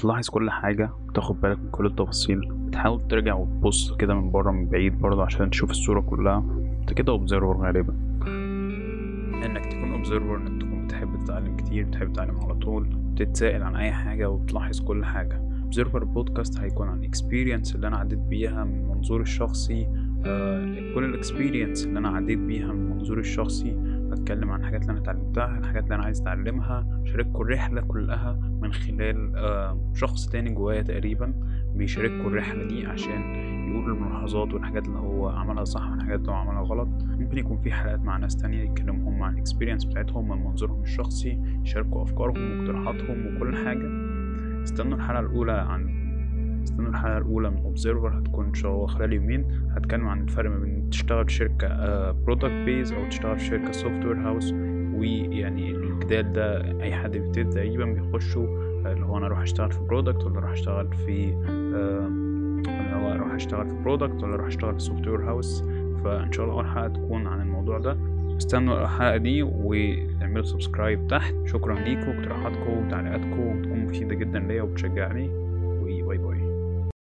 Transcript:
بتلاحظ كل حاجة بتاخد بالك من كل التفاصيل بتحاول ترجع وتبص كده من بره من بعيد برضه عشان تشوف الصورة كلها. انت كده observer غالبا. انك تكون observer انك تكون بتحب تتعلم كتير بتحب تتعلم على طول بتتسائل عن أي حاجة وبتلاحظ كل حاجة. Observer podcast هيكون عن ال experience اللي أنا عديت بيها من منظوري الشخصي آه كل ال experience اللي أنا عديت بيها من منظوري الشخصي. اتكلم عن الحاجات اللي أنا اتعلمتها الحاجات اللي أنا عايز أتعلمها اشارككم الرحلة كلها من خلال آه شخص تاني جوايا تقريبا بيشارككم الرحلة دي عشان يقول الملاحظات والحاجات اللي هو عملها صح والحاجات اللي هو عملها غلط. ممكن يكون في حلقات مع ناس تانية يتكلموا هم عن ال experience بتاعتهم من منظورهم الشخصي يشاركوا أفكارهم واقتراحاتهم وكل حاجة. استنوا الحلقة الأولى عن استنوا الحلقة الأولى من Observer هتكون إن شاء الله خلال يومين. هتكلم عن الفرق ما بين تشتغل في شركة product based أو تشتغل في شركة software house ويعني الجدال ده أي حد بيبتدي تقريبا بيخشوا اللي هو أنا أروح أشتغل في product ولا أروح أشتغل في اللي هو أروح أشتغل في product ولا أروح أشتغل في software house فإن شاء الله أول حلقة تكون عن الموضوع ده. استنوا الحلقة دي واعملوا subscribe تحت. شكرا ليكم اقتراحاتكم وتعليقاتكم بتكون مفيدة جدا ليا وبتشجعني. و bye bye.